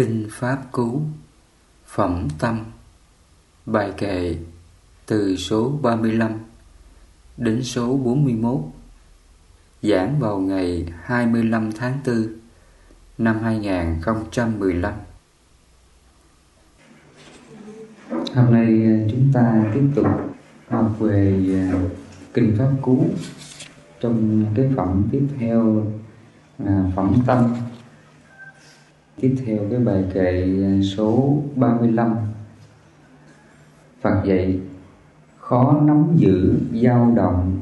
Kinh Pháp Cú Phẩm Tâm, Bài kệ từ số 35 đến số 41 Giảng vào ngày 25 tháng 4 năm 2015 Hôm nay à, chúng ta tiếp tục học về à, Kinh Pháp Cú Trong cái phẩm tiếp theo là Phẩm Tâm. Tiếp theo cái bài kệ à, số 35 Phật dạy, Khó nắm giữ dao động,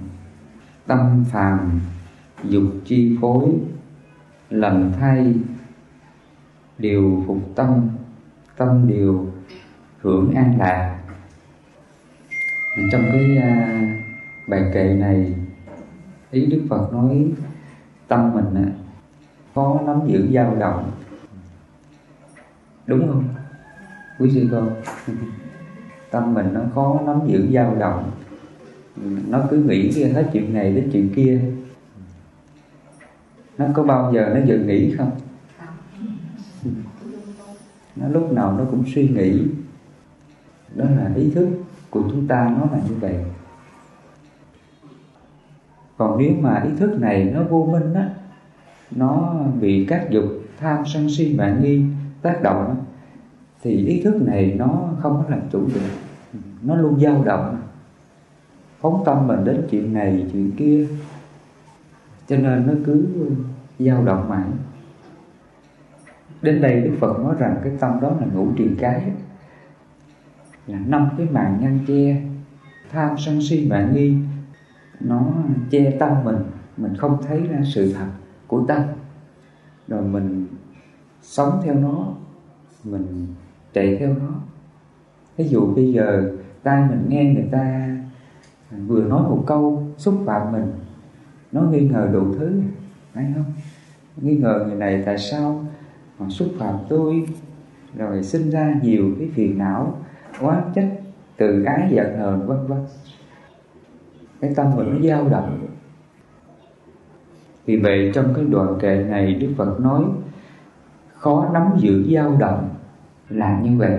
Tâm phàm, Dục chi phối, Lành thay, Điều phục tâm Tâm điều hưởng an lạc. Trong cái à, bài kệ này, Ý Đức Phật nói, Tâm mình khó nắm giữ dao động đúng không? Quý sư cô, tâm mình nó khó nắm giữ dao động. Nó cứ nghĩ hết chuyện này đến chuyện kia. Nó có bao giờ nó dừng nghĩ không? Nó lúc nào nó cũng suy nghĩ. Đó là ý thức của chúng ta, nó là như vậy. Còn nếu mà ý thức này nó vô minh á, nó bị các dục tham sân si mạng nghi tác động thì ý thức này nó không có làm chủ được. Nó luôn dao động. Phóng tâm mình đến chuyện này, chuyện kia. Cho nên nó cứ dao động mãi. Đến đây đức phật nói rằng cái tâm đó là ngũ triền cái. Là năm cái màn ngăn che, tham sân si mạng nghi. Nó che tâm mình. Mình không thấy ra sự thật của tâm. Rồi mình sống theo nó, mình chạy theo nó. Ví dụ bây giờ tai mình nghe người ta, vừa nói một câu xúc phạm mình, nó nghi ngờ đủ thứ, phải không? Nghi ngờ người này tại sao họ xúc phạm tôi, rồi sinh ra nhiều cái phiền não quá trách, từ ái giận hờn, vân vân. Cái tâm mình nó dao động. Vì vậy trong cái đoạn kệ này đức phật nói khó nắm giữ dao động là như vậy.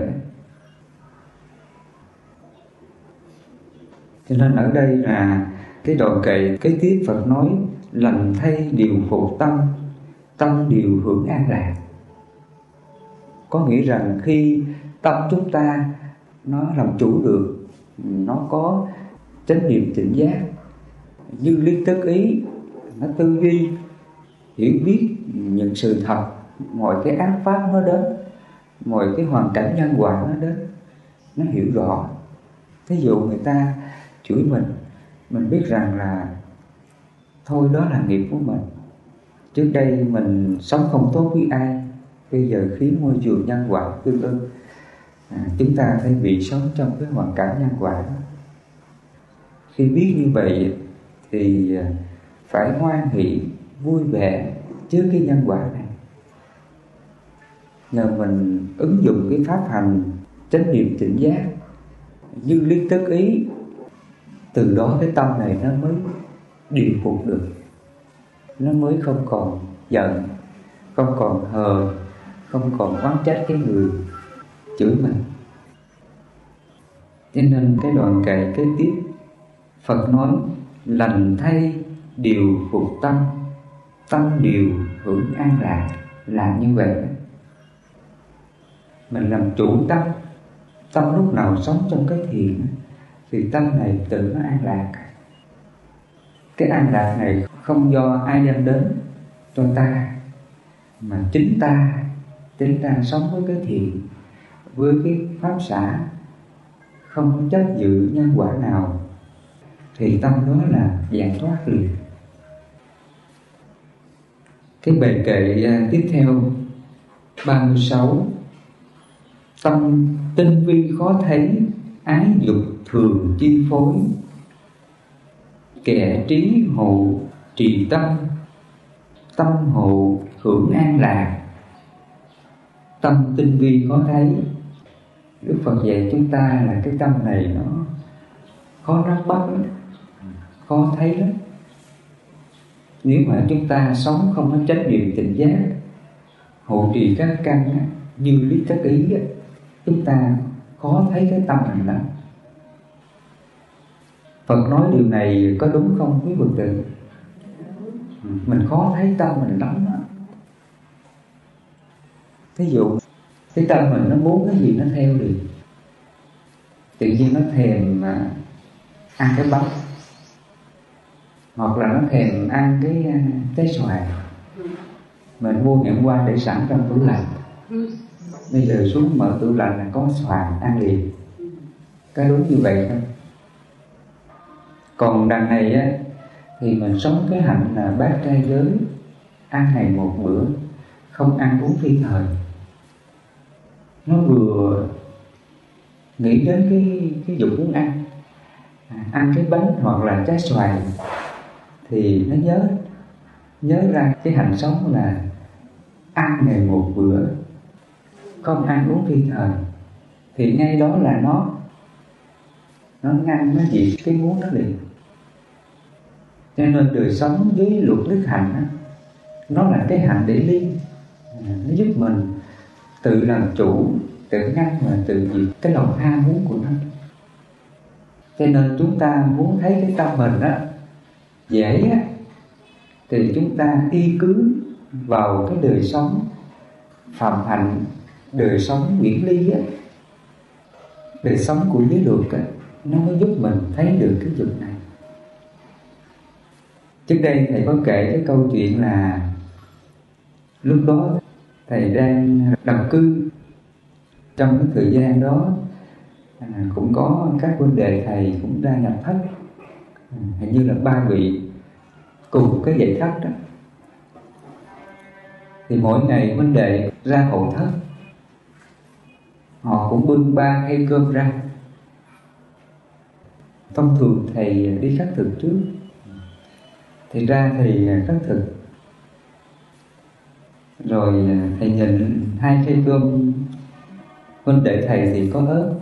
Cho nên ở đây là cái đoạn kệ, cái tiếp Phật nói, lành thay điều phụ tâm tâm điều hưởng an lạc. Có nghĩa rằng khi tâm chúng ta nó làm chủ được, nó có chánh niệm tỉnh giác, như lý tức ý, nó tư duy, hiểu biết những sự thật mọi cái ác pháp nó đến mọi cái hoàn cảnh nhân quả nó đến nó hiểu rõ. Ví dụ người ta chửi mình mình biết rằng là thôi đó là nghiệp của mình. Trước đây mình sống không tốt với ai bây giờ khiến môi trường nhân quả tương ưng. À, chúng ta phải bị sống trong cái hoàn cảnh nhân quả đó. Khi biết như vậy thì à, phải hoan hỷ vui vẻ trước cái nhân quả là mình ứng dụng cái pháp hành chánh niệm tỉnh giác. Như lý tức ý, từ đó cái tâm này nó mới điều phục được. Nó mới không còn giận, không còn hờ, không còn oán trách cái người chửi mình. Cho nên cái đoạn kệ kế tiếp, Phật nói, lành thay điều phục tâm tâm điều hưởng an lạc là như vậy mình làm chủ tâm tâm lúc nào sống trong cái thiện thì tâm này tự nó an lạc. Cái an lạc này không do ai đem đến cho ta, mà chính ta chính ta sống với cái thiện với cái pháp xã không có chấp giữ nhân quả nào. Thì tâm đó là giải thoát liền. Cái bài kệ à, tiếp theo 36 Tâm tinh vi khó thấy, Ái dục thường chi phối. Kẻ trí hộ trì tâm Tâm hộ hưởng an lạc. Tâm tinh vi khó thấy. Đức Phật dạy chúng ta là cái tâm này nó khó nắm bắt lắm, Khó thấy lắm. Nếu mà chúng ta sống không có trách nhiệm tỉnh giác Hộ trì các căn như lý các ý chúng ta khó thấy cái tâm mình lắm. Phật nói điều này có đúng không quý Phật tử? Mình khó thấy tâm mình lắm đó. Ví dụ, cái tâm mình nó muốn cái gì nó theo liền Tự nhiên nó thèm mà ăn cái bánh Hoặc là nó thèm ăn cái à, trái xoài. Mình mua ngày hôm qua để sẵn trong tủ lạnh. Bây giờ xuống mở tủ lạnh là có xoàn ăn liền. Có đúng như vậy không? còn đằng này á thì mình sống cái hạnh là bát trai giới ăn ngày một bữa không ăn uống phi thời. Nó vừa nghĩ đến cái cái dục muốn ăn. À, ăn cái bánh hoặc là trái xoài thì nó nhớ nhớ ra cái hạnh sống là ăn ngày một bữa không ăn uống phi thời thì ngay đó là nó nó ngăn nó diệt cái muốn nó liền. Cho nên đời sống với luật đức hạnh đó, nó là cái hạnh để liên nó giúp mình tự làm chủ tự ngăn và tự diệt cái lòng ham muốn của nó. Cho nên chúng ta muốn thấy cái tâm mình đó dễ á, thì chúng ta y cứ vào cái đời sống phạm hạnh đời sống nguyễn ly á, đời sống của giới luật á, nó mới giúp mình thấy được cái dục này. Trước đây thầy có kể cái câu chuyện là lúc đó thầy đang độc cư. Trong cái thời gian đó à, cũng có các vấn đề thầy cũng ra nhập thất à, hình như là ba vị cùng cái dạy thất đó. Thì mỗi ngày vấn đề ra hộ thất họ cũng bưng ba khay cơm ra. Thông thường thầy đi khắc thực trước. Thì ra thì khắc thực. Rồi à, thầy nhìn hai cây cơm. Huynh đệ thầy thì có ớt.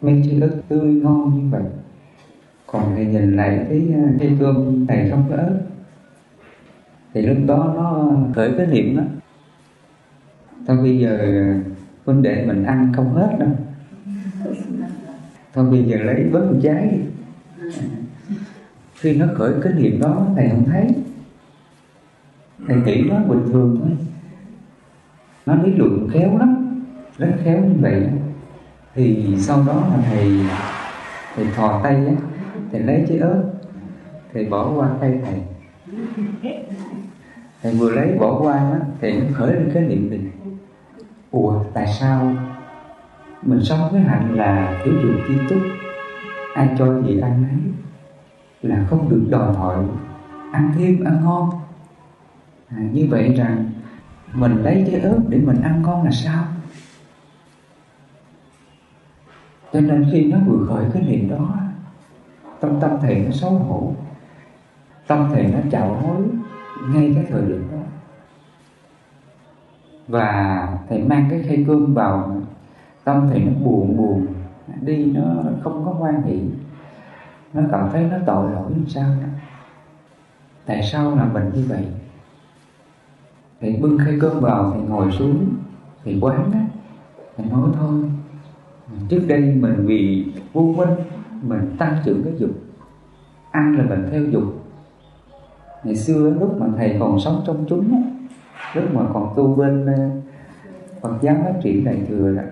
Mấy trái ớt tươi ngon như vậy. Còn thầy nhìn lại cái à, cây cơm thầy không có ớt. Thì lúc đó nó khởi cái niệm đó. Thôi bây giờ huynh đệ mình ăn không hết đâu. Thôi bây giờ lấy bớt một trái đi. Khi nó khởi cái niệm đó, thầy không thấy. Thầy nghĩ nó bình thường thôi. Nó lý luận khéo lắm, rất khéo như vậy. Thì sau đó là thầy thầy thò tay á, thầy lấy trái ớt, thầy bỏ qua tay thầy. Thầy vừa lấy bỏ qua á, thầy nó khởi lên cái niệm tình ủa tại sao mình sống với hạnh là thiếu dụ chi túc ai cho gì ăn nấy là không được đòi hỏi ăn thêm ăn ngon. À, như vậy rằng mình lấy trái ớt để mình ăn ngon là sao? Cho nên khi nó vừa khởi cái niệm đó tâm tâm thầy nó xấu hổ tâm thầy nó chào hối ngay cái thời điểm đó và thầy mang cái khay cơm vào, tâm thầy nó buồn buồn. Đi nó không có hoan hỷ nó cảm thấy nó tội lỗi làm sao đó tại sao là mình như vậy? Thầy bưng khay cơm vào, thầy ngồi xuống, thầy quán á. Thầy nói thôi, trước đây mình vì vô minh, mình tăng trưởng cái dục. Ăn là mình theo dục. Ngày xưa lúc mà thầy còn sống trong chúng á lúc mà còn tu bên ờ, Phật giáo phát triển đại thừa đó,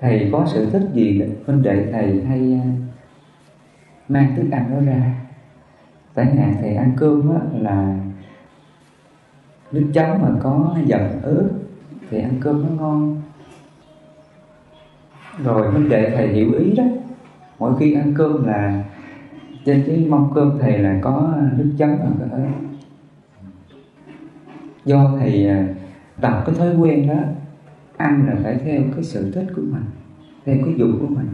thầy có sự thích gì huynh đệ thầy hay ờ, mang thức ăn đó ra tại hạn thầy ăn cơm á, là nước chấm mà có dầm ớt thì ăn cơm nó ngon rồi huynh đệ thầy hiểu ý đó mỗi khi ăn cơm là trên cái mâm cơm thầy là có nước chấm ở do thầy à, cái thói quen đó ăn là phải theo cái sự thích của mình theo cái dục của mình.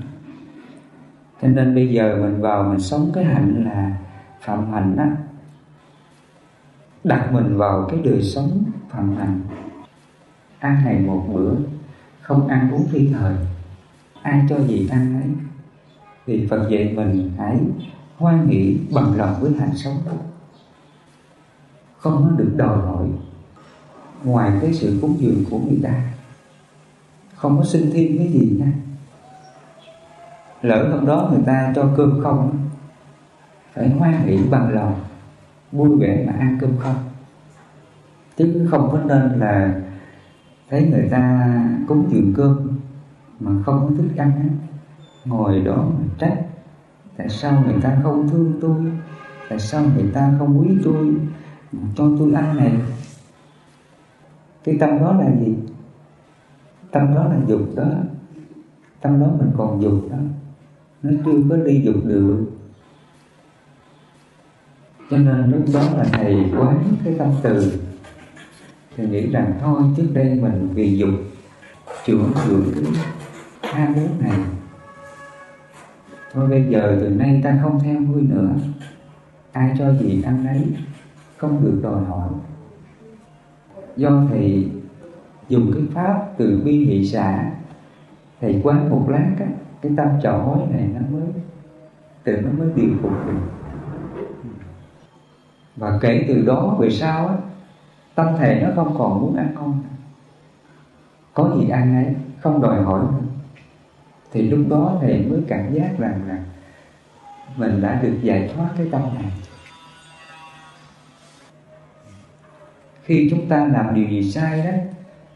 Cho nên bây giờ mình vào mình sống cái hạnh là phạm hạnh á đặt mình vào cái đời sống phạm hạnh. Ăn ngày một bữa không ăn uống phi thời. Ai cho gì ăn ấy? Thì Phật dạy mình hãy hoan hỷ bằng lòng với hạnh sống. Không có được đòi hỏi ngoài cái sự cúng dường của người ta. Không có xin thêm cái gì nha. Lỡ hôm đó người ta cho cơm không, phải hoan hỷ bằng lòng, vui vẻ mà ăn cơm không. Chứ không có nên là thấy người ta cúng dường cơm mà không có thích ăn ngồi đó mà trách, tại sao người ta không thương tôi, tại sao người ta không quý tôi cho tôi ăn này cái tâm đó là gì? Tâm đó là dục đó. Tâm đó mình còn dục đó. Nó chưa có đi dục được. Cho nên lúc đó là thầy quán cái tâm từ. Thì nghĩ rằng thôi, trước đây mình vì dục trưởng dưỡng cái ham muốn này. Thôi bây giờ từ nay ta không theo vui nữa. Ai cho gì ăn đấy không được đòi hỏi do thầy dùng cái pháp từ bi hỷ xả thầy quán một lát á, cái tâm trò hối này nó mới từ nó mới điều phục được và kể từ đó về sau á tâm thầy nó không còn muốn ăn ngon. Có gì ăn ấy không đòi hỏi nữa. Thì lúc đó thầy mới cảm giác rằng là mình đã được giải thoát cái tâm này. Khi chúng ta làm điều gì sai đó,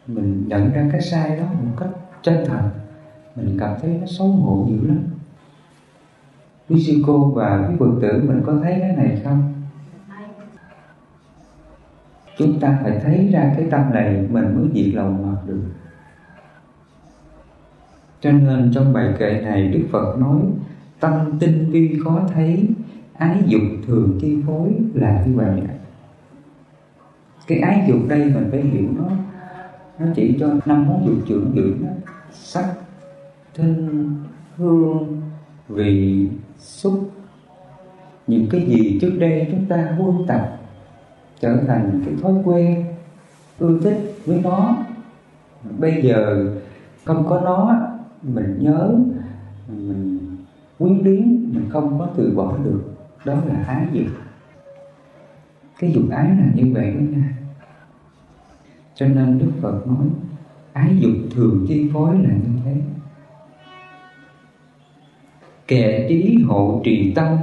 mình nhận ra cái sai đó một cách chân thành, mình cảm thấy nó xấu hổ dữ lắm. Quý sư cô và quý phật tử mình có thấy cái này không? Chúng ta phải thấy ra cái tâm này mình mới diệt lòng hoặc được. Cho nên trong bài kệ này đức phật nói, tâm tinh vi khó thấy, ái dục thường chi phối là như vậy cái ái dục đây mình phải hiểu nó nó chỉ cho năm món dục trưởng dưỡng sắc, thân, hương, vị, xúc. Những cái gì trước đây chúng ta buông tập trở thành cái thói quen, ưa thích với nó. Bây giờ không có nó, mình nhớ, mình quyến luyến, mình không có từ bỏ được. Đó là ái dục cái dục ái là như vậy đó nha. Cho nên đức phật nói, ái dục thường chi phối là như thế. Kẻ trí hộ trì tâm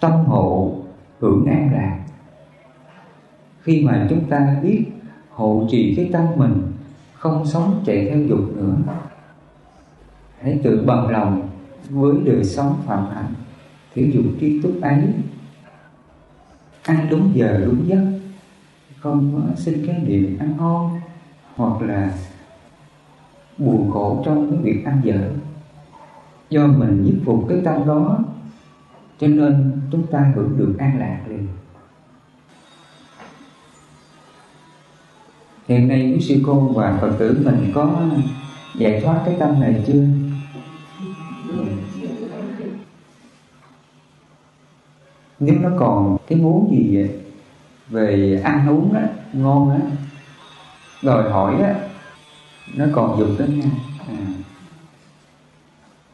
tâm hộ hưởng an lạc. Khi mà chúng ta biết hộ trì cái tâm mình, không sống chạy theo dục nữa. Hãy tự bằng lòng với đời sống phạm hạnh, thể dục tri túc ấy ăn đúng giờ, đúng giấc. Không xin cái niệm ăn ngon, hoặc là buồn khổ trong cái việc ăn dở. Do mình nhiếp phục cái tâm đó, cho nên chúng ta hưởng được an lạc liền. Hiện nay quý sư cô và phật tử mình có giải thoát cái tâm này chưa? Nếu nó còn cái muốn gì vậy về ăn uống á ngon á đòi hỏi á nó còn dùng tới nha. À.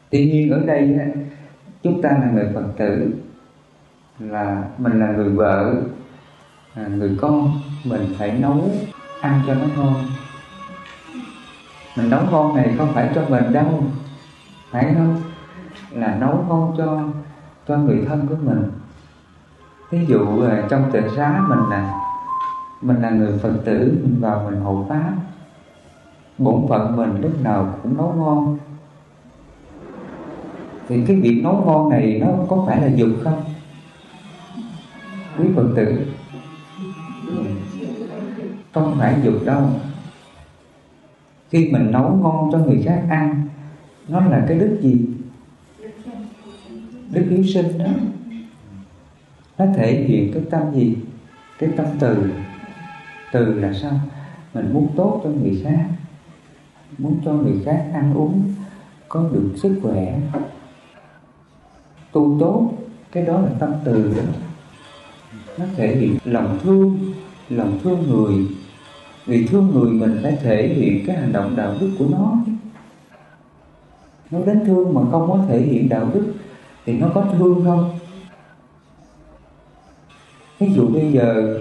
tuy nhiên ở đây á, chúng ta là người phật tử là mình là người vợ à, người con mình phải nấu ăn cho nó ngon. Mình nấu ngon này không phải cho mình đâu phải không? Là nấu ngon cho cho người thân của mình ví dụ à, trong tịnh xá mình là mình là người phật tử, mình vào mình hộ pháp, bổn phận mình lúc nào cũng nấu ngon. Thì cái việc nấu ngon này nó có phải là dục không? Quý phật tử không phải dục đâu. Khi mình nấu ngon cho người khác ăn, nó là cái đức gì? Đức hiếu sinh đó nó thể hiện cái tâm gì? Cái tâm từ. Từ là sao? Mình muốn tốt cho người khác. Muốn cho người khác ăn uống, có được sức khỏe. Tu tốt, cái đó là tâm từ đó. Nó thể hiện lòng thương lòng thương người. Vì thương người mình phải thể hiện cái hành động đạo đức của nó. Nó đến thương mà không có thể hiện đạo đức, thì nó có thương không? Ví dụ bây giờ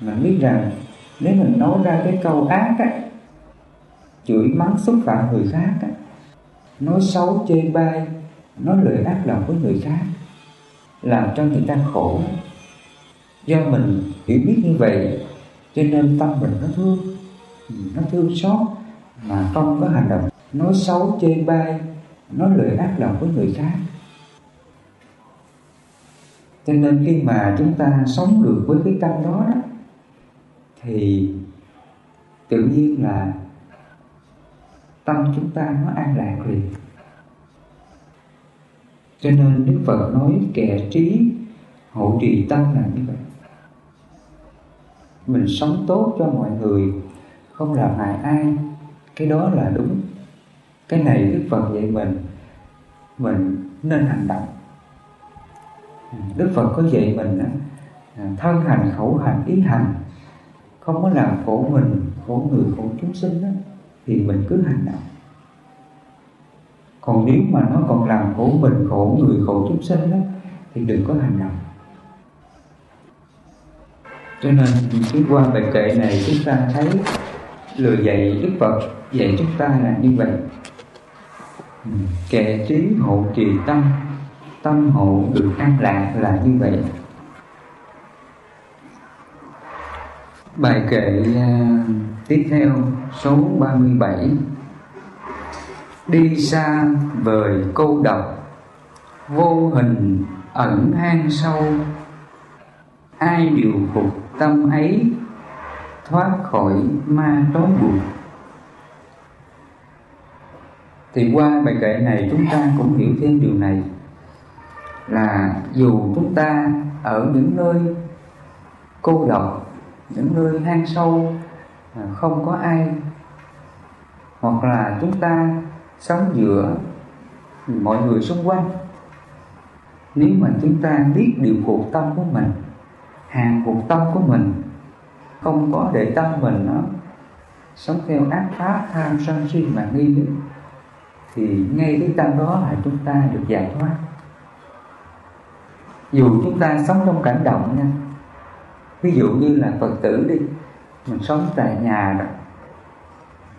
mình biết rằng nếu mình nói ra cái câu ác á, chửi mắng xúc phạm người khác á, nói xấu, chê bai, nói lời ác lòng với người khác, làm cho người ta khổ. Do mình hiểu biết như vậy, cho nên tâm mình nó thương nó thương xót mà không có hành động. Nói xấu, chê bai, nói lời ác lòng với người khác cho nên khi mà chúng ta sống được với cái tâm đó, đó thì tự nhiên là tâm chúng ta nó an lạc liền. Cho nên đức phật nói kẻ trí hộ trì tâm là như vậy. Mình sống tốt cho mọi người không làm hại ai cái đó là đúng. Cái này đức phật dạy mình mình nên hành động đức phật có dạy mình à, thân hành khẩu hành ý hành. Không có làm khổ mình khổ người khổ chúng sinh đó, thì mình cứ hành động còn nếu mà nó còn làm khổ mình khổ người khổ chúng sinh đó thì đừng có hành động cho nên cái qua bài kệ này chúng ta thấy lời dạy đức phật dạy chúng ta là như vậy. Ừ, kẻ trí hộ trì tâm tâm hộ được an lạc là như vậy. Bài kệ uh, tiếp theo số 37 đi xa vời cô độc vô hình ẩn hang sâu. Ai điều phục tâm ấy thoát khỏi ma trói buộc. Thì qua bài kệ này chúng ta cũng hiểu thêm điều này là dù chúng ta ở những nơi cô độc, những nơi hang sâu à, không có ai, hoặc là chúng ta sống giữa mọi người xung quanh, nếu mà chúng ta biết điều phục tâm của mình, hàng phục tâm của mình, không có để tâm mình nó sống theo ác pháp, tham sân si mà nghi nữa thì ngay cái tâm đó là chúng ta được giải thoát dù chúng ta sống trong cảnh động nha. Ví dụ như là phật tử đi mình sống tại nhà đó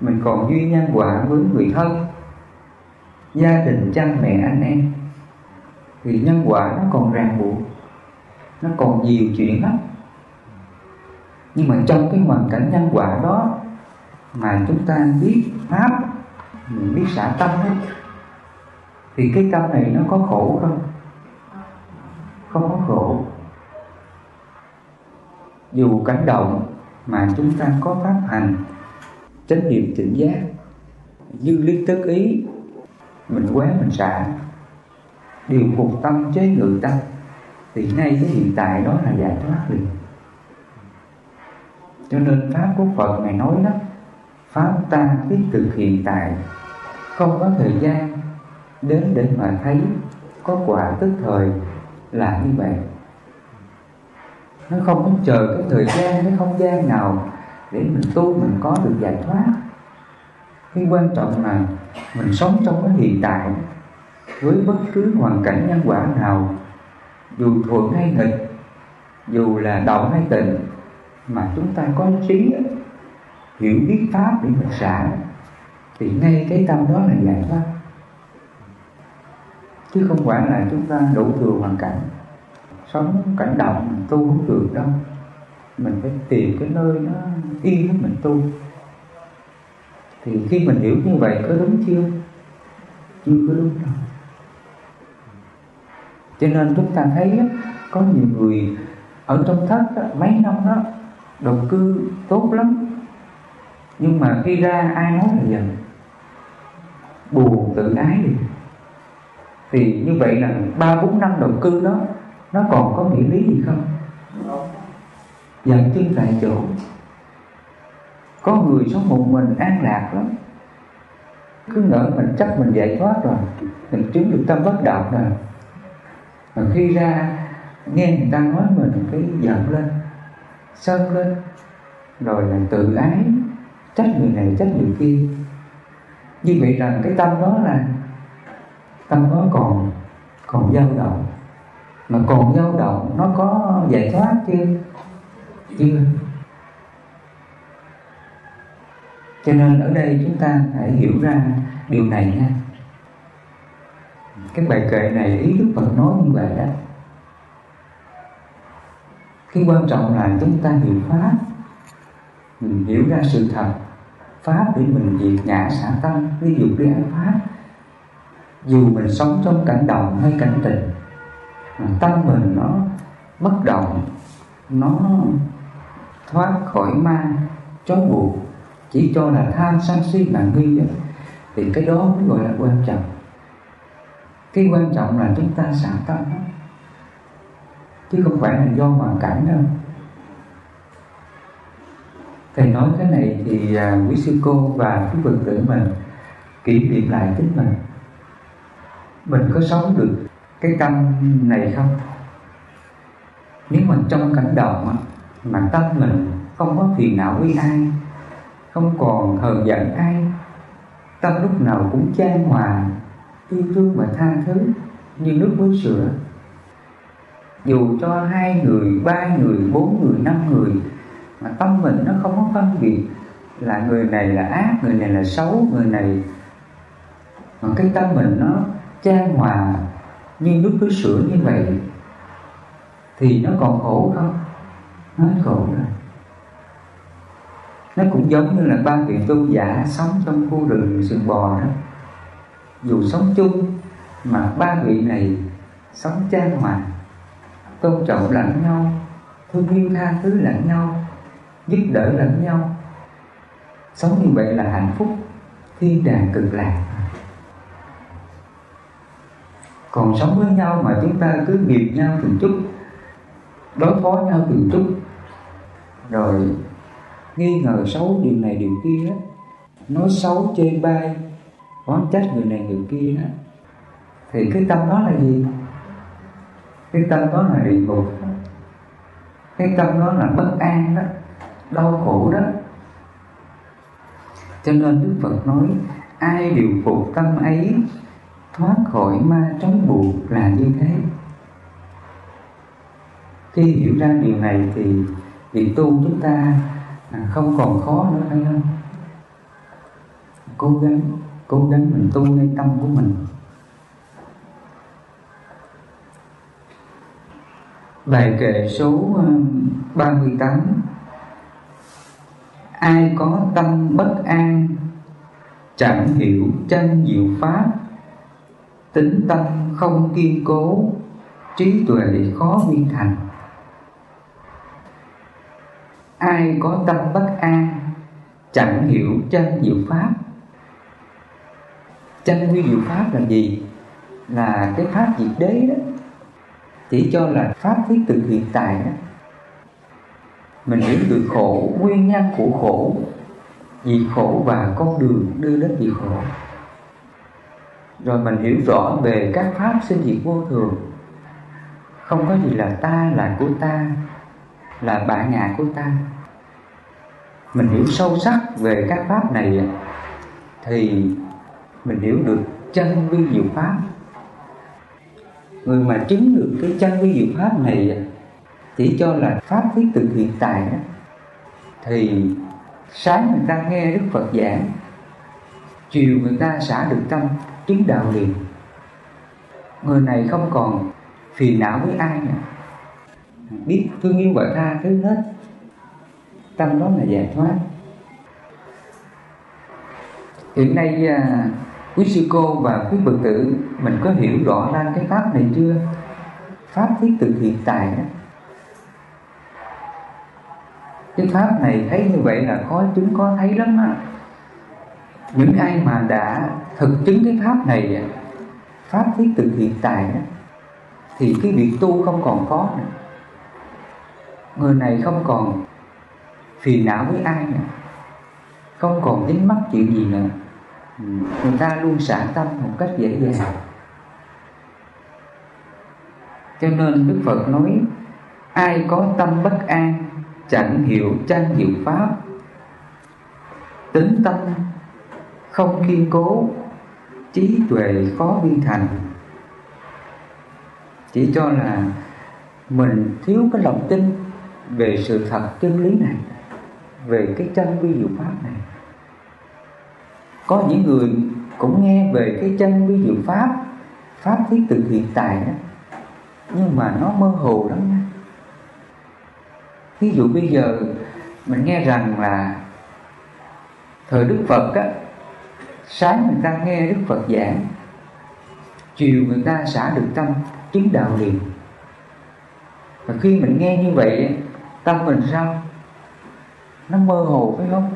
mình còn duy nhân quả với người thân gia đình cha mẹ anh em thì nhân quả nó còn ràng buộc nó còn nhiều chuyện lắm. Nhưng mà trong cái hoàn cảnh nhân quả đó mà chúng ta biết pháp mình biết xả tâm ấy, thì cái tâm này nó có khổ không? Không có khổ. Dù cảnh động mà chúng ta có pháp hành chánh niệm tỉnh giác, dư lý tức ý, mình quán mình xả điều phục tâm chế ngự tâm, thì ngay cái hiện tại đó là giải thoát liền cho nên pháp của phật này nói đó, pháp ta biết từ hiện tại, không có thời gian đến để mà thấy có quả tức thời là như vậy. Nó không có chờ cái thời gian, cái không gian nào để mình tu, mình có được giải thoát. Cái quan trọng là mình sống trong cái hiện tại với bất cứ hoàn cảnh nhân quả nào, dù thuận hay nghịch, dù là động hay tịnh mà chúng ta có trí, hiểu biết pháp để mình xả. Thì ngay cái tâm đó là giải thoát chứ không phải là chúng ta đủ thừa hoàn cảnh. Sống cảnh động mình tu không được đâu. Mình phải tìm cái nơi nó yên mình tu. Thì khi mình hiểu như vậy, có đúng chưa? Chưa có đúng đâu. Cho nên chúng ta thấy có nhiều người ở trong thất mấy năm đó, đầu cư tốt lắm. Nhưng mà khi ra ai nói là giận? Buồn tự ái đi thì như vậy là ba bốn năm đầu cư đó, nó còn có nghĩa lý gì không? Dần chân tại chỗ, có người sống một mình an lạc lắm. Cứ ngỡ mình chắc mình giải thoát rồi, mình chứng được tâm bất động rồi. Mà khi ra, nghe người ta nói mình cái giận lên, sân lên, rồi là tự ái, trách người này, trách người kia. Như vậy rằng cái tâm đó là tâm nó còn còn dao động. Mà còn dao động, nó có giải thoát chưa chưa cho nên ở đây chúng ta phải hiểu ra điều này nha. Cái bài kệ này ý Đức Phật nói như vậy đó. Cái quan trọng là chúng ta hiểu pháp. Mình hiểu ra sự thật. Pháp để mình diệt ngã xả tâm, ví dụ đi ăn pháp dù mình sống trong cảnh động hay cảnh tình tâm mình nó bất động, nó thoát khỏi ma trói buộc. Chỉ cho là tham sân si là nghi thì cái đó mới gọi là quan trọng. Cái quan trọng là chúng ta xả tâm đó. chứ không phải là do hoàn cảnh đâu. Thầy nói cái này thì à, quý sư cô và quý phật tử mình kỷ niệm lại chính mình mình có sống được cái tâm này không? Nếu mà trong cảnh động mà tâm mình không có phiền não với ai, không còn hờn giận ai, tâm lúc nào cũng chan hòa, yêu thương và tha thứ như nước với sữa. Dù cho hai người, ba người, bốn người, năm người, mà tâm mình nó không có phân biệt là người này là ác, người này là xấu, người này, mà cái tâm mình nó chan hòa. Như nước với sữa như vậy, thì nó còn khổ không? Nó khổ rồi nó cũng giống như là ba vị tu giả sống trong khu rừng sườn bò đó. Dù sống chung, mà ba vị này sống chan hòa. Tôn trọng lẫn nhau, thương yêu tha thứ lẫn nhau, giúp đỡ lẫn nhau. Sống như vậy là hạnh phúc thiên đàng cực lạc còn sống với nhau mà chúng ta cứ nghiệp nhau từng chút, đối phó nhau từng chút. Rồi, nghi ngờ xấu điều này điều kia, nói xấu chê bai, oán trách người này người kia. Đó thì cái tâm đó là gì? Cái tâm đó là địa ngục cái tâm đó là bất an đó, đau khổ đó. Cho nên đức phật nói, ai điều phục tâm ấy thoát khỏi ma trói buộc là như thế. Khi hiểu ra điều này thì việc tu chúng ta à, không còn khó nữa, phải không? Cố gắng cố gắng mình tu ngay tâm của mình. Bài kệ số à, 38 ai có tâm bất an, chẳng hiểu chân diệu pháp tính tâm không kiên cố, trí tuệ khó viên thành. Ai có tâm bất an, chẳng hiểu chân diệu pháp. Chân nguyên diệu pháp là gì? Là cái pháp diệt đế đó. Chỉ cho là pháp thiết từ hiện tại đó. Mình hiểu được khổ, nguyên nhân của khổ. Vì khổ và con đường đưa đến vì khổ rồi mình hiểu rõ về các pháp sinh diệt vô thường. Không có gì là ta là của ta, là bản ngã của ta. Mình hiểu sâu sắc về các pháp này thì mình hiểu được chân vi diệu pháp. Người mà chứng được cái chân vi diệu pháp này chỉ cho là pháp thiết từ hiện tại đó, thì sáng người ta nghe đức phật giảng, chiều người ta xả được tâm chứng đạo liền. Người này không còn phiền não với ai nữa. Biết thương yêu và tha thứ hết. Tâm đó là giải thoát. Hiện nay à, quý sư cô và quý phật tử, mình có hiểu rõ ra cái pháp này chưa? Pháp thiết từ hiện tại đó. Cái pháp này thấy như vậy là khó chứng có thấy lắm á những ai mà đã thực chứng cái pháp này, pháp thiết từ hiện tại thì cái việc tu không còn khó nữa. Người này không còn phiền não với ai nữa. Không còn dính mắc chuyện gì nữa. Người ta luôn xả tâm một cách dễ dàng. Cho nên đức phật nói, ai có tâm bất an, chẳng hiểu trang diệu pháp, tính tâm không kiên cố, trí tuệ khó viên thành. Chỉ cho là mình thiếu cái lòng tin về sự thật chân lý này, về cái chân vi diệu pháp này. Có những người cũng nghe về cái chân vi diệu pháp pháp thiết từ hiện tại đó, nhưng mà nó mơ hồ lắm nha. Ví dụ bây giờ mình nghe rằng là thời đức phật á sáng người ta nghe đức phật giảng, chiều người ta xả được tâm, chứng đạo liền. Và khi mình nghe như vậy, tâm mình sao? Nó mơ hồ, phải không?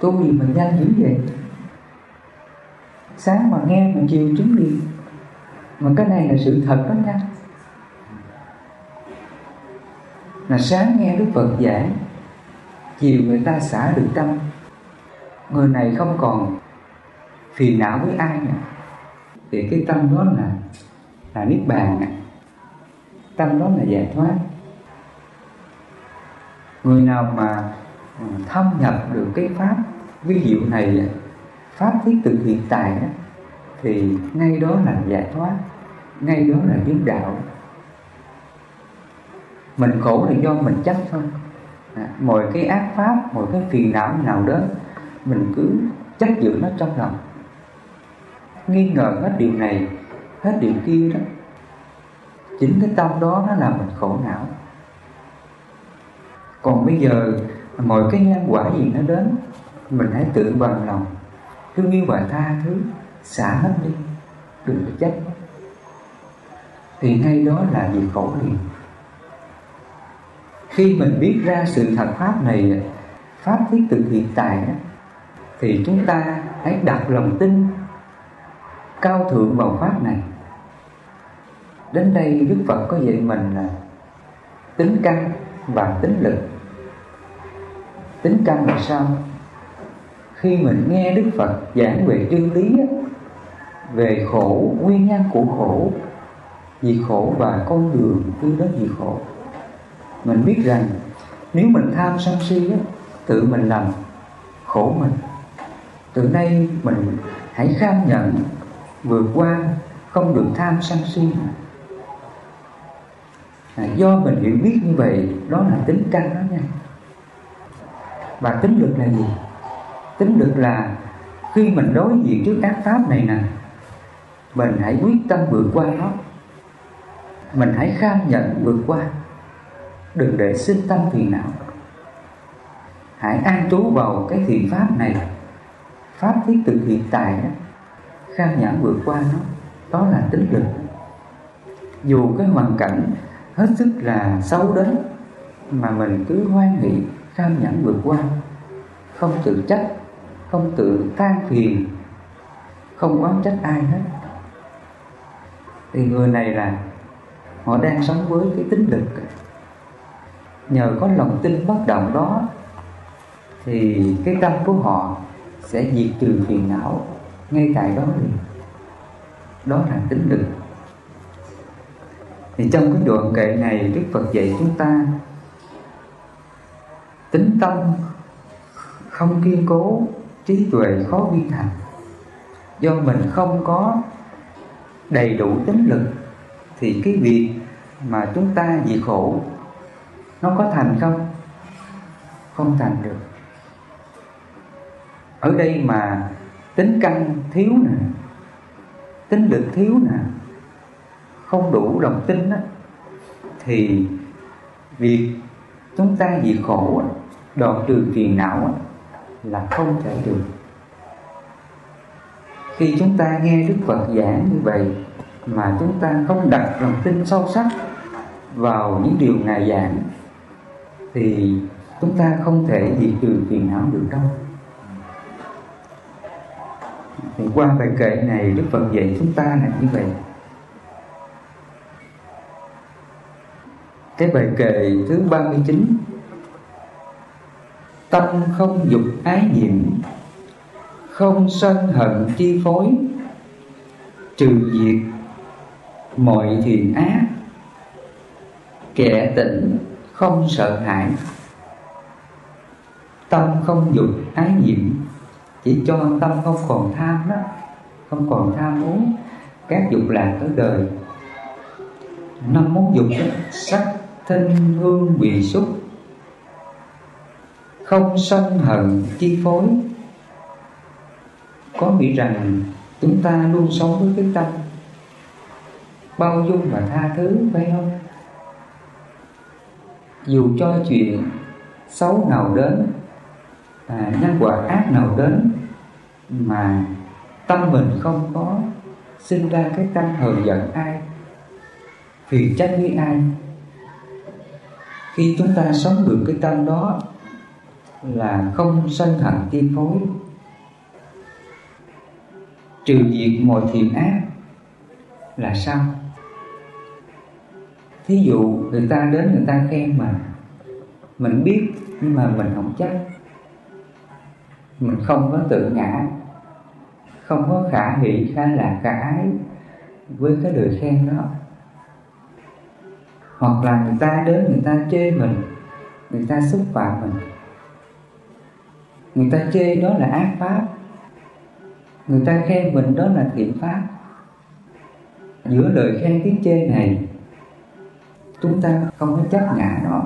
Tu gì mình nhanh dữ vậy? Sáng mà nghe mà chiều chứng liền. Mà cái này là sự thật đó nha. Là sáng nghe Đức Phật giảng, chiều người ta xả được tâm. Người này không còn phiền não với ai nè, thì cái tâm đó là là niết bàn tâm đó là giải thoát. Người nào mà ừ, thâm nhập được cái pháp vi diệu này pháp thiết từ hiện tại đó, thì ngay đó là giải thoát ngay đó là chứng đạo. Mình khổ là do mình chấp thôi. À, mọi cái ác pháp mọi cái phiền não nào đó mình cứ chấp giữ nó trong lòng nghi ngờ hết điều này hết điều kia đó. Chính cái tâm đó nó làm mình khổ não. Còn bây giờ mọi cái nhân quả gì nó đến mình hãy tự bằng lòng. Thương yêu và tha thứ xả hết đi đừng có chấp thì ngay đó là việc khổ liền khi mình biết ra sự thật pháp này pháp thiết từ hiện tại đó, thì chúng ta hãy đặt lòng tin cao thượng vào pháp này. Đến đây đức phật có dạy mình là tính căn và tính lực. Tính căn là sao? Khi mình nghe đức phật giảng về chân lý về khổ, nguyên nhân của khổ, vì khổ và con đường đi đến vì khổ, mình biết rằng nếu mình tham sân si tự mình làm khổ mình, từ nay mình hãy kham nhận vượt qua không được tham sân si. À, do mình hiểu biết như vậy đó là tính căn đó nha. Và tính lực là gì? Tính lực là khi mình đối diện trước các pháp này nè mình hãy quyết tâm vượt qua nó. Mình hãy kham nhận vượt qua. Đừng để sinh tâm phiền não. Hãy an trú vào cái thiện pháp này. Pháp thiết thực hiện tại đó khang nhãn vượt qua nó, đó là tính lực. Dù cái hoàn cảnh hết sức là xấu đến, mà mình cứ hoan hỷ khang nhãn vượt qua. Không tự trách, không tự than phiền, không oán trách ai hết. Thì người này là, họ đang sống với cái tính lực. Nhờ có lòng tin bất động đó, thì cái tâm của họ sẽ diệt trừ phiền não ngay tại đó liền đó là tính lực thì trong cái đoạn kệ này đức phật dạy chúng ta, tính tâm không kiên cố, trí tuệ khó viên thành do mình không có đầy đủ tính lực, thì cái việc mà chúng ta bị khổ, nó có thành không? Không thành được. Ở đây mà tính căn thiếu nè, tính lực thiếu nè, không đủ lòng tin á, thì việc chúng ta diệt khổ đoạn trừ phiền não là không thể được. Khi chúng ta nghe đức phật giảng như vậy, mà chúng ta không đặt lòng tin sâu sắc vào những điều ngài giảng, thì chúng ta không thể diệt trừ phiền não được đâu thì qua bài kệ này, đức phật dạy chúng ta là như vậy. Cái bài kệ thứ 39 Tâm không dục ái nhiễm Không sân hận chi phối. Trừ diệt mọi thiền ác, Kẻ tỉnh không sợ hãi. Tâm không dục ái nhiễm chỉ cho tâm không còn tham đó Không còn tham muốn Các dục lạc tới đời. Năm món dục đó, sắc thân hương vị xúc không sân hận chi phối. Có nghĩ rằng chúng ta luôn sống với cái tâm bao dung và tha thứ phải không? Dù cho chuyện xấu nào đến à, nhân quả ác nào đến mà tâm mình không có sinh ra cái tâm hờn giận ai phiền trách với ai. Khi chúng ta sống được cái tâm đó là không sân hận tiên phối. Trừ diệt mọi thiện ác là sao? Thí dụ người ta đến người ta khen mà, mình biết nhưng mà mình không chắc, mình không có tự ngã không có khả nghĩ khả là khả ái với cái lời khen đó. Hoặc là người ta đến người ta chê mình, người ta xúc phạm mình. Người ta chê đó là ác pháp. Người ta khen mình đó là thiện pháp. Giữa lời khen tiếng chê này, chúng ta không có chấp ngã nó.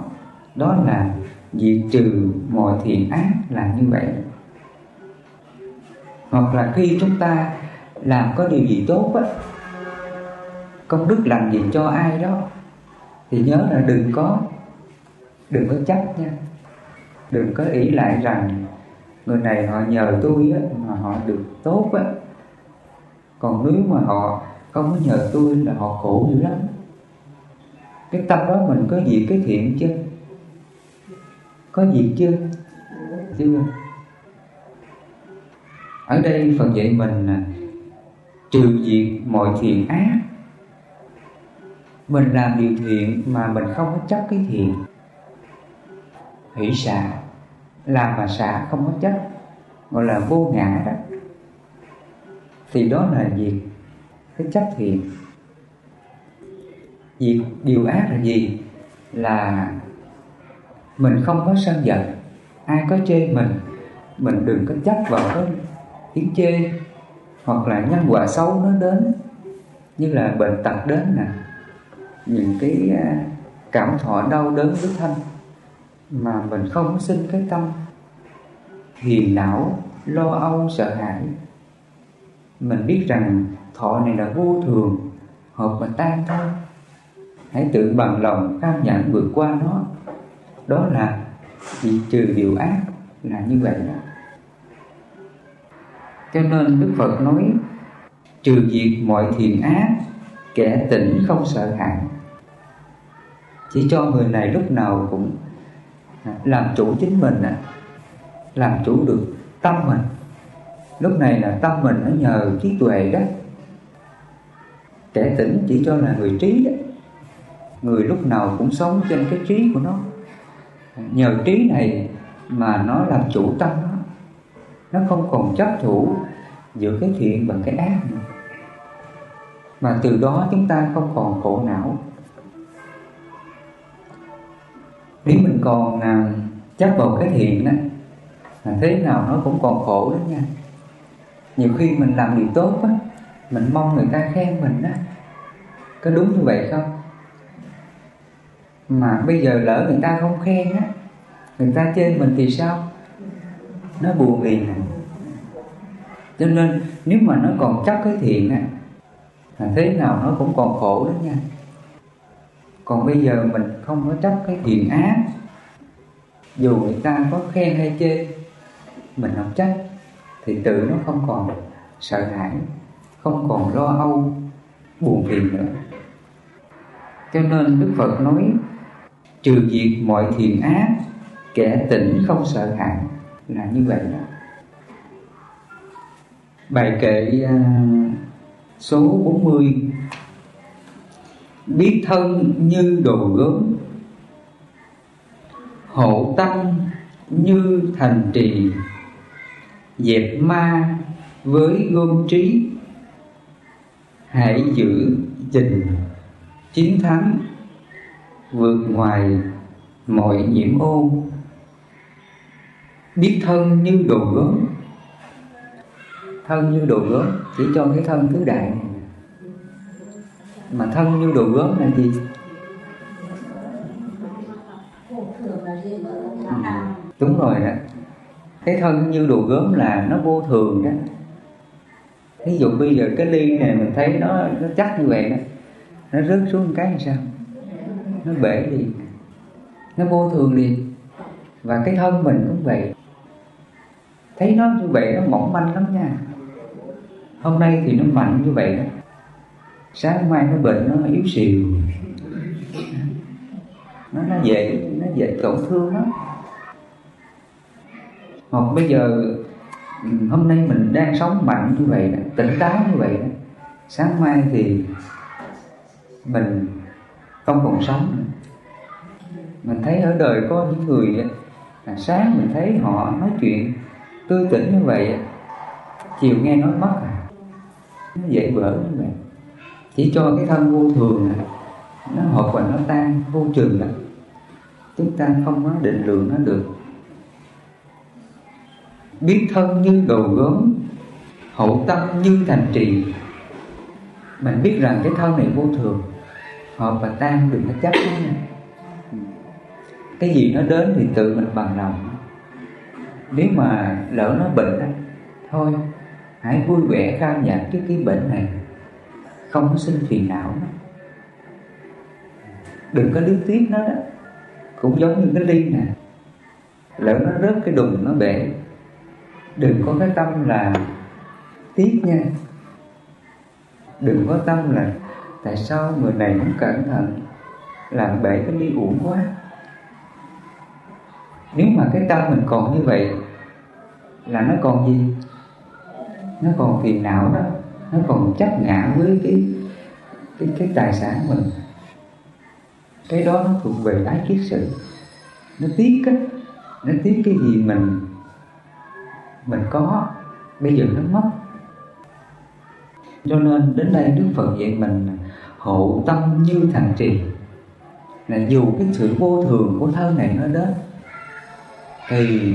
Đó là diệt trừ mọi thiện ác là như vậy hoặc là khi chúng ta làm có điều gì tốt á công đức làm gì cho ai đó thì nhớ là đừng có đừng có chấp nha. Đừng có ý lại rằng người này họ nhờ tôi á, mà họ được tốt á. Còn nếu mà họ không có nhờ tôi là họ khổ dữ lắm. Cái tâm đó mình có gì cái thiện chưa? Có gì chưa? Chưa ở đây phật dạy mình là trừ diệt mọi thiện ác. Mình làm điều thiện mà mình không có chấp cái thiện. Hỷ xả làm mà xả không có chấp, gọi là vô ngã đó. Thì đó là diệt cái chấp thiện. Diệt điều ác là gì? Là mình không có sân giận. Ai có chê mình mình đừng có chấp vào cái tiếng chê, hoặc là nhân quả xấu nó đến, như là bệnh tật đến nè, những cái à, cảm thọ đau đớn với thân mà mình không sinh cái tâm. Hiền não lo âu, sợ hãi. Mình biết rằng thọ này là vô thường, hợp mà tan thôi. Hãy tự bằng lòng cam nhận vượt qua nó. Đó là diệt trừ điều ác là như vậy đó cho nên đức phật nói, trừ diệt mọi thiện ác, kẻ tỉnh không sợ hãi chỉ cho người này lúc nào cũng làm chủ chính mình làm chủ được tâm mình. Lúc này là tâm mình nó nhờ trí tuệ đó. Kẻ tỉnh chỉ cho là người trí đó. Người lúc nào cũng sống trên cái trí của nó. Nhờ trí này mà nó làm chủ tâm nó nó không còn chấp thủ giữa cái thiện và cái ác nữa. Mà từ đó chúng ta không còn khổ não. Nếu mình còn à, chấp vào cái thiện á thế nào nó cũng còn khổ đó nha. Nhiều khi mình làm điều tốt á mình mong người ta khen mình á có đúng như vậy không? Mà bây giờ lỡ người ta không khen á người ta chê mình thì sao? Nó buồn liền này. cho nên, nếu mà nó còn chấp cái thiện á thế nào nó cũng còn khổ đó nha. Còn bây giờ mình không có chấp cái thiện ác. Dù người ta có khen hay chê, mình không chấp thì tự nó không còn sợ hãi, không còn lo âu, buồn phiền nữa. Cho nên đức phật nói, trừ diệt mọi thiện ác, kẻ tỉnh không sợ hãi là như vậy. Đó bài kệ à, số 40 biết thân như đồ gốm, hộ tâm như thành trì, dẹp ma với gom trí. Hãy giữ gìn chiến thắng, vượt ngoài mọi nhiễm ô biết thân như đồ gốm. Thân như đồ gốm chỉ cho cái thân tứ đại này. Mà thân như đồ gốm là gì? Ừ, đúng rồi đó. Cái thân như đồ gốm là nó vô thường đó. Ví dụ bây giờ cái ly này mình thấy nó nó chắc như vậy đó nó rớt xuống một cái làm sao? Nó bể đi nó vô thường liền. Và cái thân mình cũng vậy thấy nó như vậy nó mỏng manh lắm nha. Hôm nay thì nó mạnh như vậy đó. Sáng mai nó bệnh nó yếu xìu. Nó nó dễ nó dễ tổn thương lắm. Hoặc bây giờ hôm nay mình đang sống mạnh như vậy đó, tỉnh táo như vậy đó. sáng mai thì mình không còn sống nữa. Mình thấy ở đời có những người đó, sáng mình thấy họ nói chuyện tươi tỉnh như vậy chiều nghe nói mất à. Nó dễ vỡ như vậy chỉ cho cái thân vô thường à, nó hợp và nó tan, vô trường lắm à. chúng ta không có định lượng nó được. Biết thân như đầu gốm, hậu tâm như thành trì. Mình biết rằng cái thân này vô thường hợp và tan đừng có chấp nó cái gì nó đến thì tự mình bằng lòng nếu mà lỡ nó bệnh đó, thôi hãy vui vẻ khai nhận cái cái bệnh này. Không có sinh phiền não đó. đừng có luyến tiếc nó đó. Cũng giống như cái ly nè. Lỡ nó rớt cái đùng nó bể. Đừng có cái tâm là tiếc nha. Đừng có tâm là tại sao người này không cẩn thận làm bể cái ly uổng quá. Nếu mà cái tâm mình còn như vậy là nó còn gì? Nó còn phiền não đó. Nó còn chấp ngã với cái cái cái tài sản mình. Cái đó nó thuộc về ái kiết sự. Nó tiếc á. Nó tiếc cái gì mình mình có. Bây giờ nó mất. Cho nên đến đây Đức Phật dạy mình hộ tâm như thành trì. Là dù cái sự vô thường của thân này nó đến, thì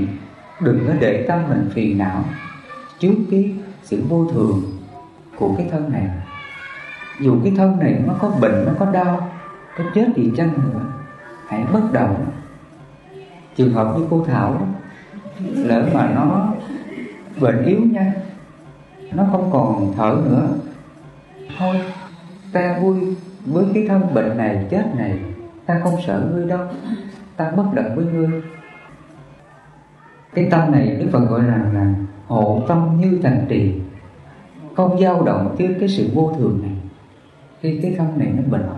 đừng có để tâm mình phiền não trước cái sự vô thường của cái thân này. Dù cái thân này nó có bệnh nó có đau có chết gì chăng nữa hãy bất động. Trường hợp như cô thảo đó, lỡ mà nó bệnh yếu nha nó không còn thở nữa thôi ta vui với cái thân bệnh này chết này ta không sợ ngươi đâu ta bất động với ngươi cái tâm này đức phật gọi rằng là hộ tâm như thành trì. Không dao động trước cái sự vô thường này, khi cái tâm này nó bệnh,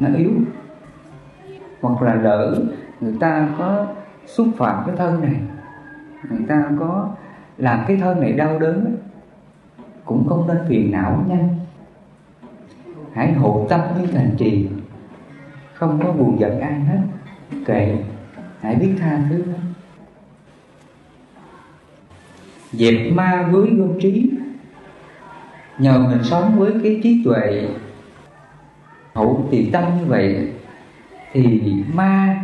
nó yếu. Hoặc là lỡ người ta có xúc phạm cái thân này, người ta có làm cái thân này đau đớn, cũng không nên phiền não nha. Hãy hộ tâm như thành trì. Không có buồn giận ai hết. Kệ. Hãy biết tha thứ dẹp ma với vô trí. Nhờ mình sống với cái trí tuệ hữu tỳ tâm như vậy thì ma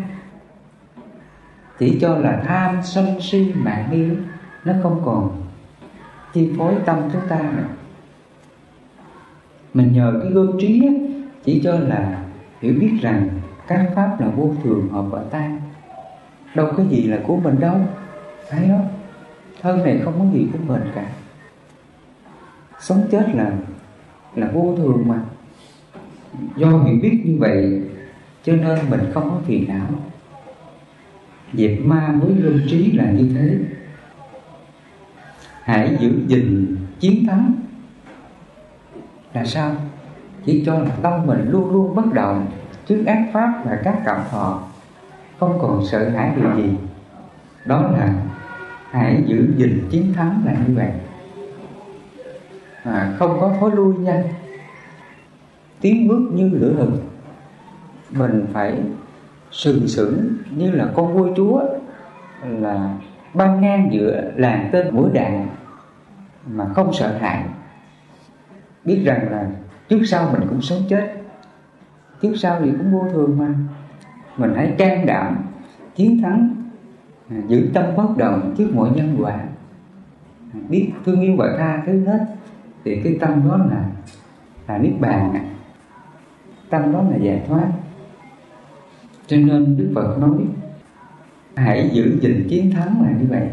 chỉ cho là tham sân si mạng nghi, nó không còn chi phối tâm chúng ta nữa. Mình nhờ cái gương trí chỉ cho là hiểu biết rằng các pháp là vô thường, hợp và tan. Đâu có gì là của mình đâu. Thấy không? Thân này không có gì của mình cả. Sống chết là là vô thường mà. Do hiểu biết như vậy, cho nên mình không có phiền não. Diệt ma với lương trí là như thế. Hãy giữ gìn chiến thắng. Là sao? Chỉ cho là tâm mình luôn luôn bất động, trước ác pháp và các cảm thọ. Không còn sợ hãi điều gì. Đó là hãy giữ gìn chiến thắng là như vậy. À, không có thối lui nhanh tiến bước như lửa hừng mình phải sừng sững như là con vua chúa là băng ngang giữa làng tên mũi đạn mà không sợ hãi. Biết rằng là trước sau mình cũng sống chết trước sau thì cũng vô thường mà. Mình hãy can đảm chiến thắng giữ tâm bất động trước mọi nhân quả. Biết thương yêu và tha thứ hết, thì cái tâm đó là là niết bàn tâm đó là giải thoát. Cho nên đức phật nói, hãy giữ gìn chiến thắng là như vậy.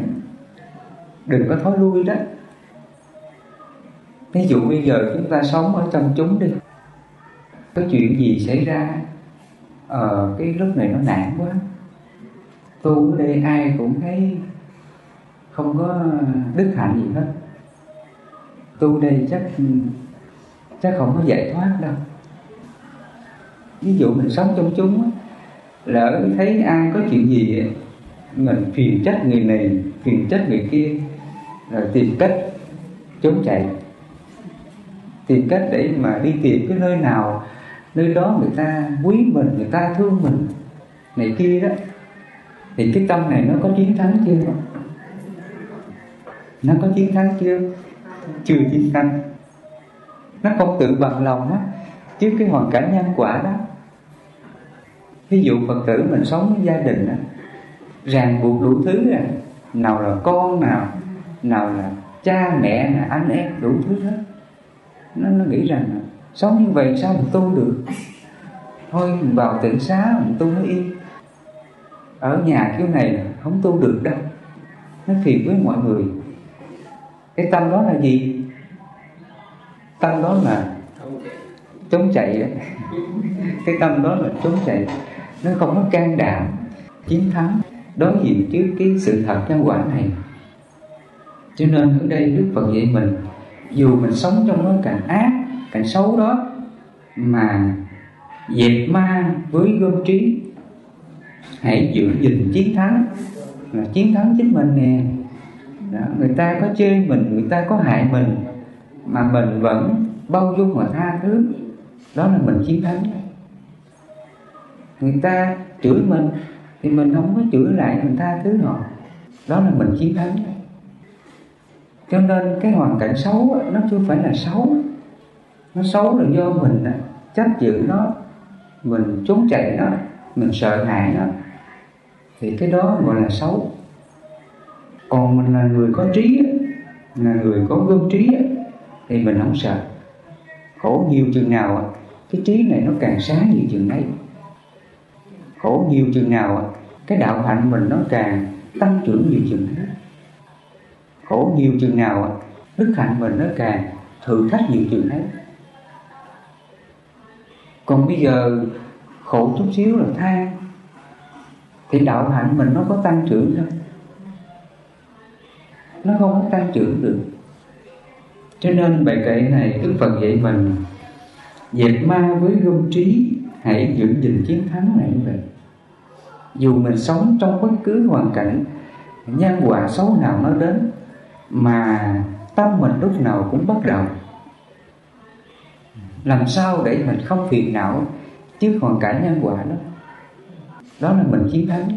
Đừng có thói lui đó. Ví dụ bây giờ chúng ta sống ở trong chúng đi. Có chuyện gì xảy ra ờ cái lúc này nó nản quá tu ở đây ai cũng thấy không có đức hạnh gì hết. Tu đây chắc chắc không có giải thoát đâu. Ví dụ mình sống trong chúng lỡ thấy ai có chuyện gì mình phiền trách người này, phiền trách người kia, rồi tìm cách trốn chạy. Tìm cách để mà đi tìm cái nơi nào, nơi đó người ta quý mình, người ta thương mình, này kia đó thì cái tâm này nó có chiến thắng chưa? Nó có chiến thắng chưa? Chưa chiến thắng. Nó không tự bằng lòng á. Chứ cái hoàn cảnh nhân quả đó. Ví dụ phật tử mình sống với gia đình á ràng buộc đủ thứ à nào là con nào nào là cha mẹ là anh em đủ thứ hết. Nó, nó nghĩ rằng sống như vậy sao mình tu được? Thôi mình vào tỉnh xá mình tu nó yên ở nhà kiểu này không tu được đâu. Nó phiền với mọi người. Cái tâm đó là gì? Tâm đó là chống chạy đấy cái tâm đó là chống chạy. Nó không có can đảm, chiến thắng, đối diện trước cái sự thật nhân quả này. Cho nên ở đây đức phật dạy mình, dù mình sống trong cái cảnh ác, cảnh xấu đó, mà dẹp ma với gom trí hãy giữ gìn chiến thắng. Là chiến thắng chính mình nè. Đó, người ta có chê mình người ta có hại mình mà mình vẫn bao dung và tha thứ. Đó là mình chiến thắng. Người ta chửi mình thì mình không có chửi lại mình tha thứ họ. Đó là mình chiến thắng. Cho nên cái hoàn cảnh xấu nó chưa phải là xấu. Nó xấu là do mình chấp giữ nó mình trốn chạy nó mình sợ hãi nó thì cái đó gọi là xấu. Còn mình là người có trí là người có gương trí thì mình không sợ. Khổ nhiều chừng nào cái trí này nó càng sáng nhiều chừng ấy khổ nhiều chừng nào cái đạo hạnh mình nó càng tăng trưởng nhiều chừng ấy khổ nhiều chừng nào đức hạnh mình nó càng thử thách nhiều chừng ấy còn bây giờ khổ chút xíu là than. Thì đạo hạnh mình nó có tăng trưởng thôi nó không có tăng trưởng được. Cho nên bài kệ này đức phật dạy mình dẹp ma với gom trí, hãy giữ gìn chiến thắng này vậy dù mình sống trong bất cứ hoàn cảnh, nhân quả xấu nào nó đến, mà tâm mình lúc nào cũng bất động. Làm sao để mình không phiền não? Chứ hoàn cảnh nhân quả đó đó là mình chiến thắng.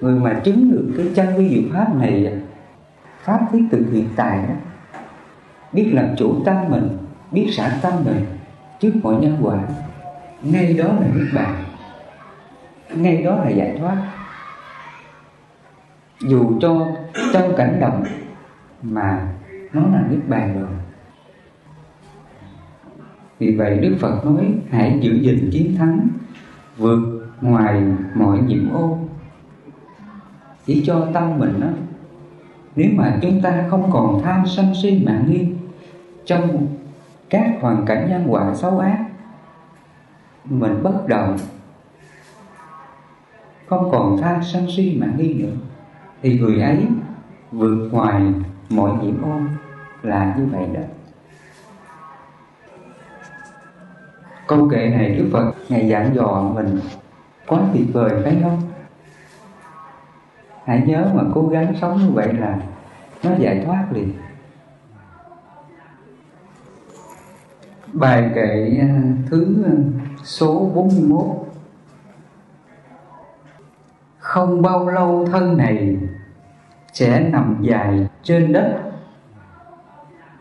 Người mà chứng được cái chân vi diệu pháp này, pháp thiết từ hiện tại đó, biết làm chủ tâm mình, biết xả tâm mình trước mọi nhân quả. Ngay đó là niết bàn. Ngay đó là giải thoát. Dù cho trong cảnh động mà nó là niết bàn rồi vì vậy đức phật nói, hãy giữ gìn chiến thắng, vượt ngoài mọi nhiễm ô. Chỉ cho tâm mình đó nếu mà chúng ta không còn tham sân si mạng nghi trong các hoàn cảnh nhân quả xấu ác, mình bất động, không còn tham sân si mạng nghi nữa, thì người ấy vượt ngoài mọi nhiễm ô. Là như vậy đó. Câu kệ này đức phật ngày giảng dò mình. Quá tuyệt vời, phải không? Hãy nhớ mà cố gắng sống như vậy là nó giải thoát liền. Bài kệ à, thứ số 41 không bao lâu thân này sẽ nằm dài trên đất,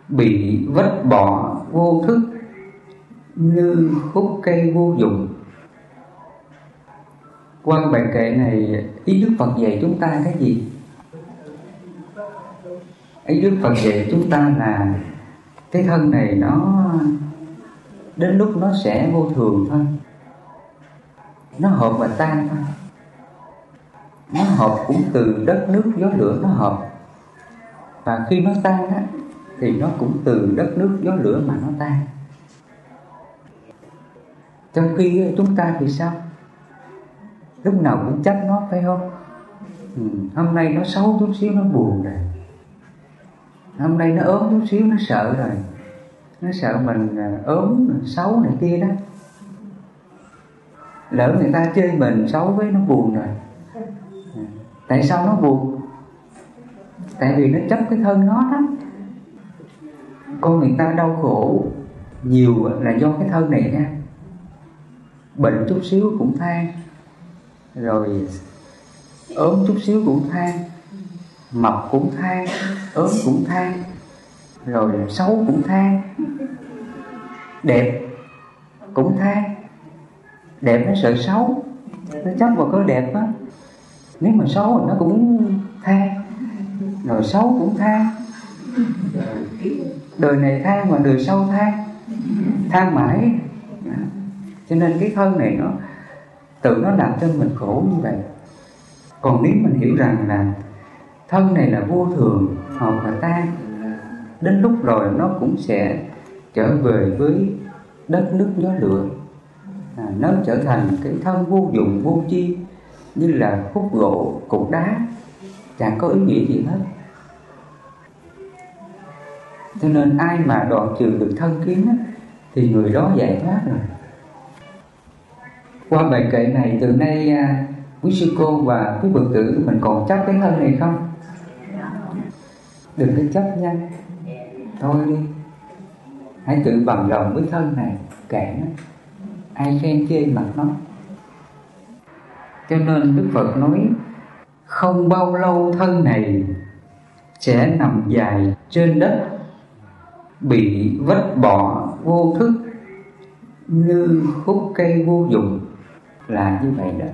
bị vứt bỏ vô thức như khúc cây vô dụng. Quan bài kệ này, ý đức phật dạy chúng ta cái gì? Ý đức phật dạy chúng ta là cái thân này nó, đến lúc nó sẽ vô thường thôi. Nó hợp và tan thôi. Nó hợp cũng từ đất nước gió lửa nó hợp. Và khi nó tan á, thì nó cũng từ đất nước gió lửa mà nó tan trong khi chúng ta thì sao? Lúc nào cũng trách nó phải không? Ừ, hôm nay nó xấu chút xíu nó buồn rồi. Hôm nay nó ốm chút xíu nó sợ rồi. Nó sợ mình à, ốm xấu này kia đó. Lỡ người ta chơi mình xấu với nó buồn rồi. Ừ, tại sao nó buồn? Tại vì nó chấp cái thân nó đó con người ta đau khổ nhiều là do cái thân này nha bệnh chút xíu cũng than, rồi ốm chút xíu cũng than, mập cũng than, ốm cũng than, rồi xấu cũng than, đẹp cũng than. Đẹp nó sợ xấu, nó chấp vào cái đẹp á. Nếu mà xấu thì nó cũng than, rồi xấu cũng than. Đời này than mà đời sau than than mãi cho nên cái thân này nó tự nó làm cho mình khổ như vậy. Còn nếu mình hiểu rằng là thân này là vô thường hoặc là tan đến lúc rồi nó cũng sẽ trở về với đất nước gió lửa. À, nó trở thành cái thân vô dụng vô chi như là khúc gỗ cục đá. Chẳng có ý nghĩa gì hết. Cho nên ai mà đoạn trừ được thân kiến á, thì người đó giải thoát rồi qua bài kệ này, từ nay à, quý sư cô và quý bậc tử mình còn chấp cái thân này không? Đừng có chấp nha. Thôi đi. Hãy tự bằng lòng với thân này, kệ nó. Ai khen chê mặt nó cho nên đức phật nói, không bao lâu thân này sẽ nằm dài trên đất, bị vứt bỏ vô thức, như khúc cây vô dụng là như vậy đó.